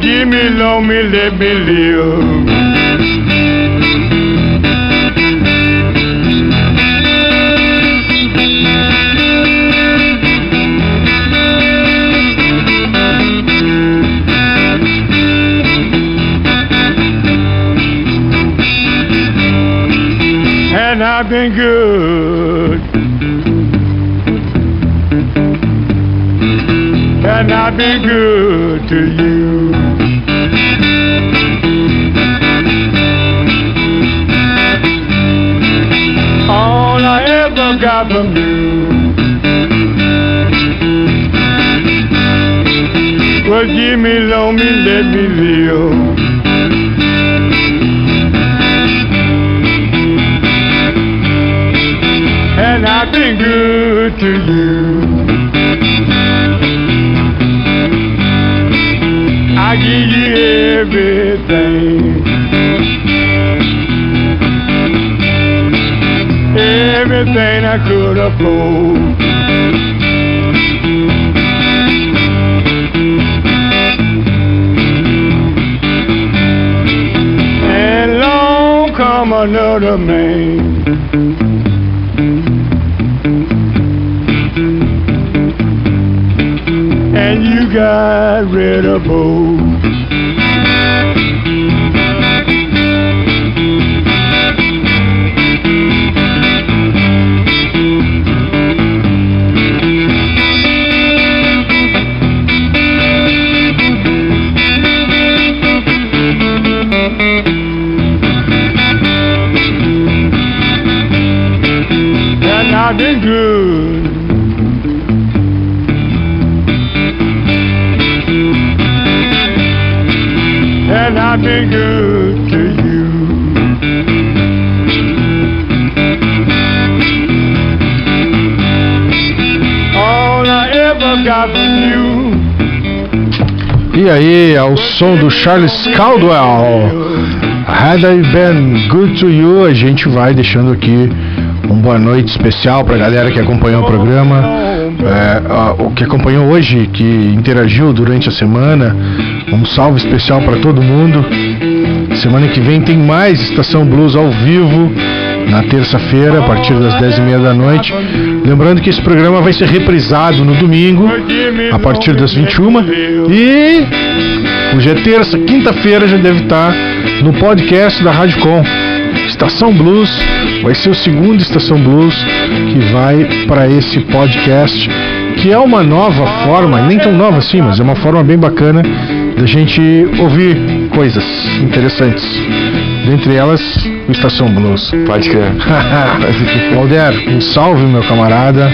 give me, love me, let me live. I've been good. I give you everything, everything I could afford. And long come another man. and you got rid of both. Good. and I've been good to you. All I ever got from you E aí, ao som do Charles Caldwell, Had I Been Good to You, a gente vai deixando aqui boa noite especial para a galera que acompanhou o programa, é, o que acompanhou hoje, que interagiu durante a semana. Um salve especial para todo mundo. Semana que vem tem mais Estação Blues ao vivo, na terça-feira, a partir das 10h30 da noite. Lembrando que esse programa vai ser reprisado no domingo, a partir das 21 E hoje é terça, quinta-feira já deve estar no podcast da Rádio Com. Estação Blues vai ser o segundo Estação Blues que vai para esse podcast, que é uma nova forma, nem tão nova assim, mas é uma forma bem bacana da gente ouvir coisas interessantes. Dentre elas, o Estação Blues. Pode crer. Valder, um salve, meu camarada.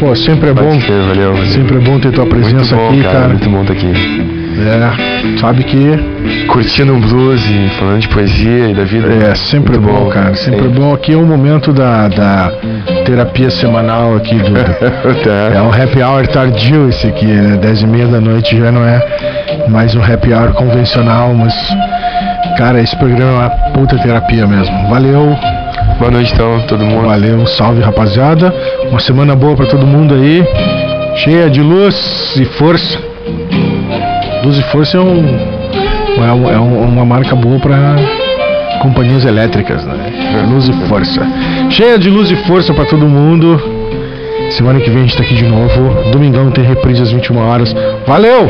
Pô, sempre é bom. crer, valeu, valeu. Sempre é bom ter tua presença bom, aqui, cara, cara. Muito bom estar aqui. É, sabe que Curtindo um blues e falando de poesia e da vida. é sempre Muito bom, cara. Sempre é Sim. bom. Aqui é um momento da, da terapia semanal aqui do. Tá. é um happy hour tardio esse aqui, né? 10 e meia da noite já não é mais um happy hour convencional, mas. Cara, esse programa é uma puta terapia mesmo. Valeu. Boa noite então, todo mundo. Valeu, salve rapaziada. Uma semana boa pra todo mundo aí. Cheia de luz e força. Luz e força é, um, é, um- é um- uma marca boa pra companhias elétricas, né? Luz e força. Cheia de luz e força pra todo mundo. Semana que vem a gente tá aqui de novo. Domingão tem reprise às 21 horas. Valeu!